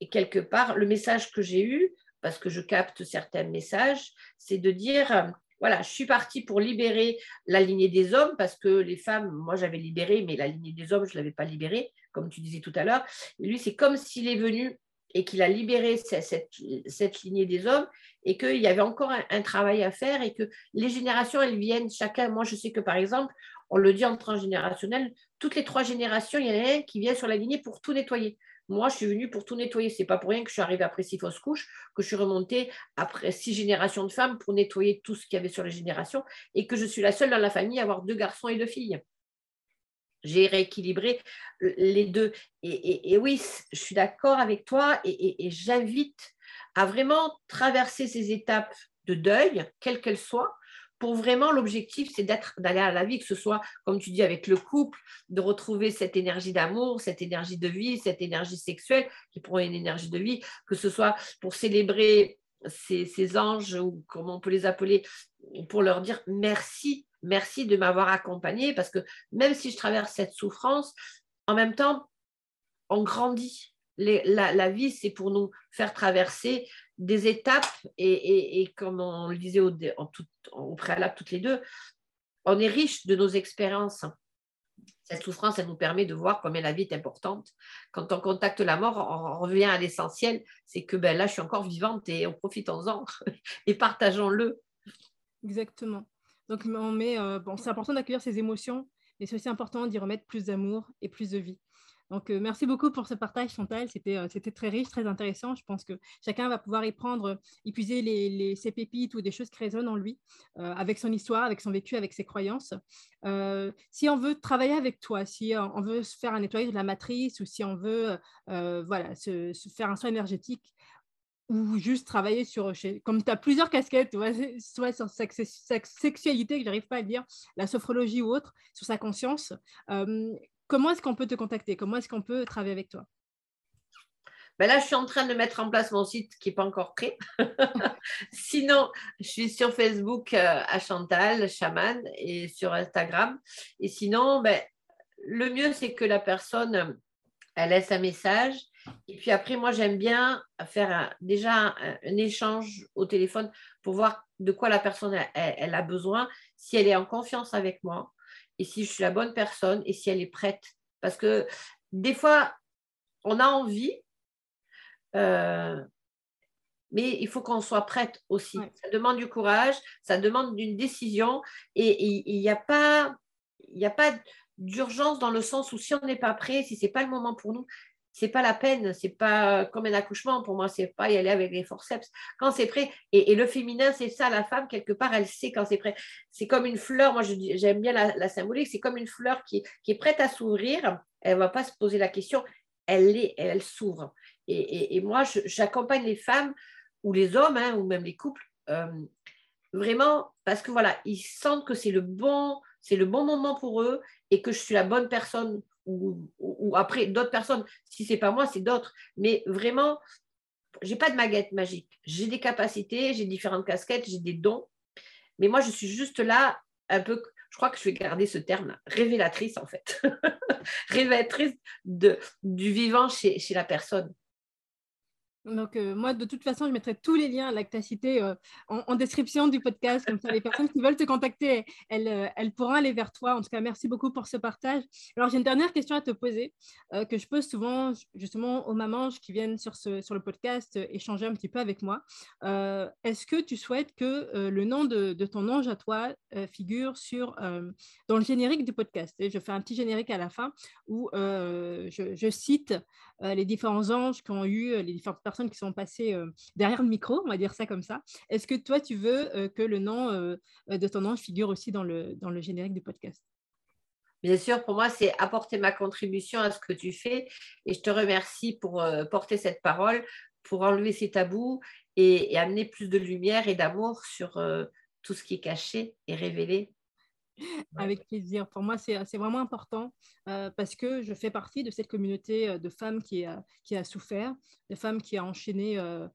et quelque part, le message que j'ai eu, parce que je capte certains messages, c'est de dire voilà, je suis partie pour libérer la lignée des hommes parce que les femmes, moi j'avais libéré, mais la lignée des hommes, je ne l'avais pas libérée, comme tu disais tout à l'heure. Lui, c'est comme s'il est venu et qu'il a libéré cette, cette, lignée des hommes et qu'il y avait encore un, travail à faire et que les générations, elles viennent chacun. Moi, je sais que par exemple, on le dit en transgénérationnel, toutes les trois générations, il y en a un qui vient sur la lignée pour tout nettoyer. Moi, je suis venue pour tout nettoyer. C'est pas pour rien que je suis arrivée après six fausses couches, que je suis remontée après six générations de femmes pour nettoyer tout ce qu'il y avait sur les générations et que je suis la seule dans la famille à avoir deux garçons et deux filles. J'ai rééquilibré les deux. Et, oui, je suis d'accord avec toi et j'invite à vraiment traverser ces étapes de deuil, quelles qu'elles soient, pour vraiment, l'objectif, c'est d'être, d'aller à la vie, que ce soit, comme tu dis, avec le couple, de retrouver cette énergie d'amour, cette énergie de vie, cette énergie sexuelle qui prend une énergie de vie, que ce soit pour célébrer ces, anges, ou comment on peut les appeler, pour leur dire merci, merci de m'avoir accompagné, parce que même si je traverse cette souffrance, en même temps, on grandit. la, vie, c'est pour nous faire traverser des étapes et, comme on le disait au, préalable toutes les deux, on est riche de nos expériences. Cette souffrance, elle nous permet de voir combien la vie est importante. Quand on contacte la mort, on revient à l'essentiel, c'est que ben, là, je suis encore vivante et on profitons-en et partageons-le. Exactement. Donc, on met, euh, bon, c'est important d'accueillir ces émotions, mais c'est aussi important d'y remettre plus d'amour et plus de vie. Donc, euh, merci beaucoup pour ce partage, Chantal. Euh, c'était très riche, très intéressant. Je pense que chacun va pouvoir y prendre, épuiser les, les, ses pépites ou des choses qui résonnent en lui, euh, avec son histoire, avec son vécu, avec ses croyances. si on veut travailler avec toi, si on veut se faire un nettoyage de la matrice ou si on veut voilà, se, faire un soin énergétique, ou juste travailler sur, comme tu as plusieurs casquettes, soit sur sa, sexualité, que j'arrive pas à dire, la sophrologie ou autre, sur sa conscience, comment est-ce qu'on peut te contacter? Comment est-ce qu'on peut travailler avec toi? Ben là, je suis en train de mettre en place mon site qui n'est pas encore prêt. Sinon, je suis sur Facebook euh, à Chantal, chaman, et sur Instagram. Et sinon, ben, le mieux, c'est que la personne, elle laisse un message. Et puis après, moi, j'aime bien faire déjà un, échange au téléphone pour voir de quoi la personne a besoin, si elle est en confiance avec moi et si je suis la bonne personne et si elle est prête. Parce que des fois, on a envie, euh, mais il faut qu'on soit prête aussi. Ça demande du courage, ça demande une décision et il n'y a pas, a pas d'urgence dans le sens où si on n'est pas prêt, si ce n'est pas le moment pour nous, c'est pas la peine, c'est pas comme un accouchement pour moi, c'est pas y aller avec les forceps. Quand c'est prêt, et, le féminin, c'est ça, la femme, quelque part, elle sait quand c'est prêt. C'est comme une fleur, moi j'aime bien la, symbolique, c'est comme une fleur qui, est prête à s'ouvrir, elle va pas se poser la question, elle est, elle s'ouvre. Et, moi, j'accompagne les femmes ou les hommes, hein, ou même les couples, euh, vraiment parce que voilà, ils sentent que c'est le bon moment pour eux et que je suis la bonne personne ou, après d'autres personnes. Si c'est pas moi, c'est d'autres. Mais vraiment, j'ai pas de maguette magique. J'ai des capacités, j'ai différentes casquettes, j'ai des dons. Mais moi, je suis juste là, un peu. Je crois que je vais garder ce terme révélatrice en fait. révélatrice du vivant chez la personne. Donc, euh, moi, de toute façon, je mettrai tous les liens à Lactacité euh, en, description du podcast. Comme ça, les personnes qui veulent te contacter, elles, euh, pourront aller vers toi. En tout cas, merci beaucoup pour ce partage. Alors, j'ai une dernière question à te poser que je pose souvent justement aux mamans qui viennent sur, le podcast échanger un petit peu avec moi. Est-ce que tu souhaites que le nom de, ton ange à toi figure sur, dans le générique du podcast? Et Je fais un petit générique à la fin où je, cite les différents anges qui ont eu, les différentes personnes qui sont passées euh, derrière le micro, on va dire ça comme ça. Est-ce que toi, tu veux euh, que le nom euh, de ton ange figure aussi dans le, dans le générique du podcast? Bien sûr, pour moi, c'est apporter ma contribution à ce que tu fais et je te remercie pour porter cette parole, pour enlever ces tabous et amener plus de lumière et d'amour sur tout ce qui est caché et révélé avec plaisir. Pour moi, c'est vraiment important euh, parce que je fais partie de cette communauté euh, de femmes qui a, qui a souffert, de femmes qui a enchaîné euh,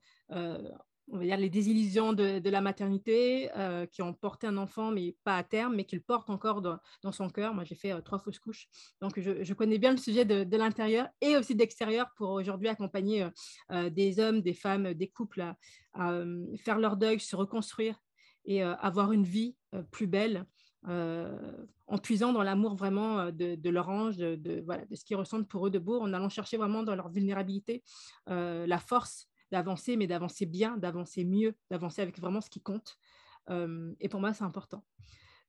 on va dire, les désillusions de, de la maternité, qui ont porté un enfant, mais pas à terme, mais qui le portent encore dans, dans son cœur. Moi, j'ai fait trois fausses couches. Donc, je, je, connais bien le sujet de, de l'intérieur et aussi d'extérieur pour aujourd'hui accompagner des hommes, des femmes, des couples à, à faire leur deuil, se reconstruire et avoir une vie plus belle euh, en puisant dans l'amour vraiment euh, de, leur ange, de, voilà, de ce qu'ils ressentent pour eux de beau, en allant chercher vraiment dans leur vulnérabilité euh, la force d'avancer, mais d'avancer bien, d'avancer mieux, d'avancer avec vraiment ce qui compte. et pour moi, c'est important.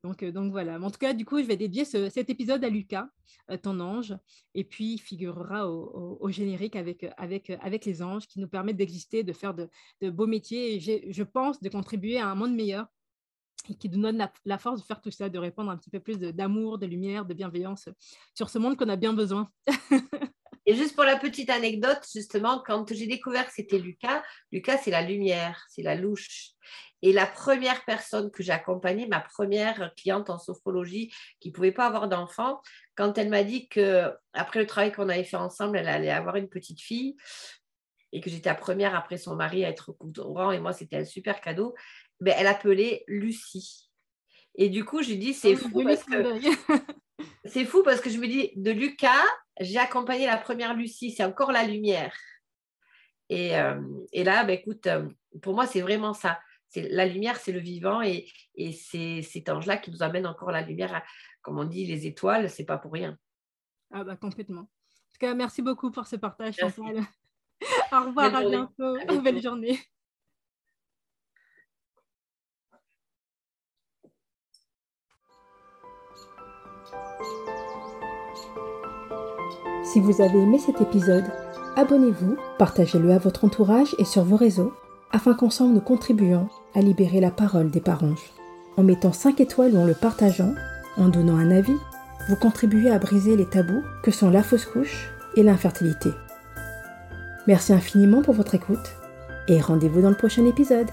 Donc, donc voilà. En tout cas, du coup, je vais dédier cet épisode à Lucas, ton ange, et puis il figurera au, générique avec, avec, avec les anges qui nous permettent d'exister, de faire de, de beaux métiers et je pense de contribuer à un monde meilleur et qui nous donne la, force de faire tout ça, de répandre un petit peu plus d'amour, de, lumière, de bienveillance sur ce monde qu'on a bien besoin. et juste pour la petite anecdote, justement, quand j'ai découvert que c'était Lucas, Lucas, c'est la lumière, c'est la louche. Et la première personne que j'ai accompagnée, ma première cliente en sophrologie qui ne pouvait pas avoir d'enfant, quand elle m'a dit que après le travail qu'on avait fait ensemble, elle allait avoir une petite fille et que j'étais la première après son mari à être courant et moi c'était un super cadeau, ben, elle appelait Lucie. Et du coup, je dis, c'est oh, fou parce que... c'est fou parce que je me dis, de Lucas, j'ai accompagné la première Lucie, c'est encore la lumière. Et, euh, et là, ben, écoute, euh, pour moi, c'est vraiment ça. C'est la lumière, c'est le vivant et, et c'est cet ange-là qui nous amène encore la lumière, comme on dit, les étoiles, c'est pas pour rien. Ah bah complètement. En tout cas, merci beaucoup pour ce partage, Chantal. Au revoir, à bientôt. Belle journée. Si vous avez aimé cet épisode, abonnez-vous, partagez-le à votre entourage et sur vos réseaux, afin qu'ensemble nous contribuions à libérer la parole des parents. En mettant 5 étoiles ou en le partageant, en donnant un avis, vous contribuez à briser les tabous que sont la fausse couche et l'infertilité. Merci infiniment pour votre écoute et rendez-vous dans le prochain épisode.